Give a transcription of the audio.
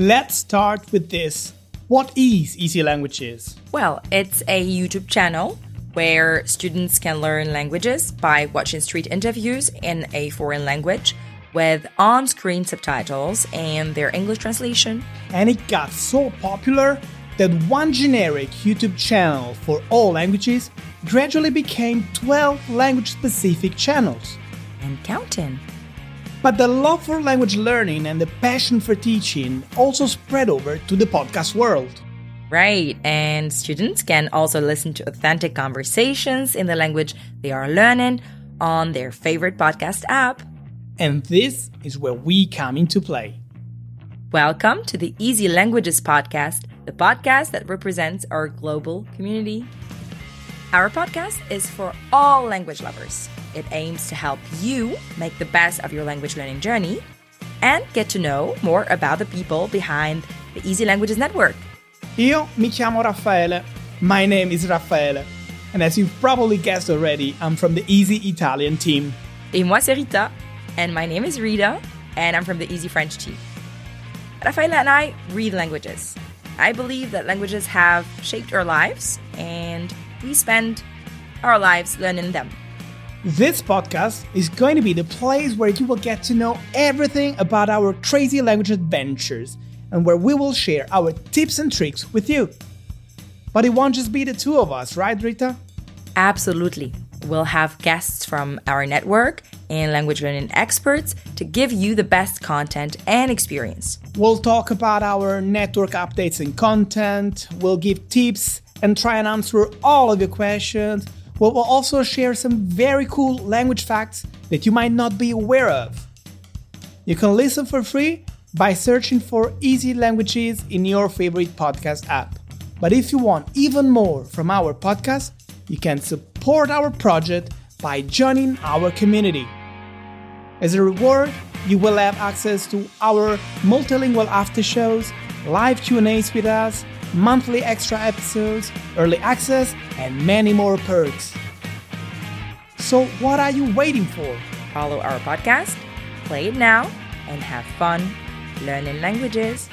Let's start with this. What is Easy Languages? Well, it's a YouTube channel where students can learn languages by watching street interviews in a foreign language with on screen subtitles and their English translation. And it got so popular that one generic YouTube channel for all languages gradually became 12 language specific channels. And counting. But the love for language learning and the passion for teaching also spread over to the podcast world. Right, and students can also listen to authentic conversations in the language they are learning on their favorite podcast app. And this is where we come into play. Welcome to the Easy Languages Podcast, the podcast that represents our global community. Our podcast is for all language lovers. It aims to help you make the best of your language learning journey and get to know more about the people behind the Easy Languages Network. Io mi chiamo Raffaele. My name is Raffaele. And as you've probably guessed already, I'm from the Easy Italian team. Et moi, c'est Rita. And my name is Rita. And I'm from the Easy French team. Raffaele and I read languages. I believe that languages have shaped our lives, and we spend our lives learning them. This podcast is going to be the place where you will get to know everything about our crazy language adventures and where we will share our tips and tricks with you. But it won't just be the two of us, right, Rita? Absolutely. We'll have guests from our network and language learning experts to give you the best content and experience. We'll talk about our network updates and content, we'll give tips and try and answer all of your questions. We'll also share some very cool language facts that you might not be aware of. You can listen for free by searching for Easy Languages in your favorite podcast app. But if you want even more from our podcast, you can support our project by joining our community. As a reward, you will have access to our multilingual after shows, live Q&As with us, monthly extra episodes, early access, and many more perks. So what are you waiting for? Follow our podcast, play it now, and have fun learning languages.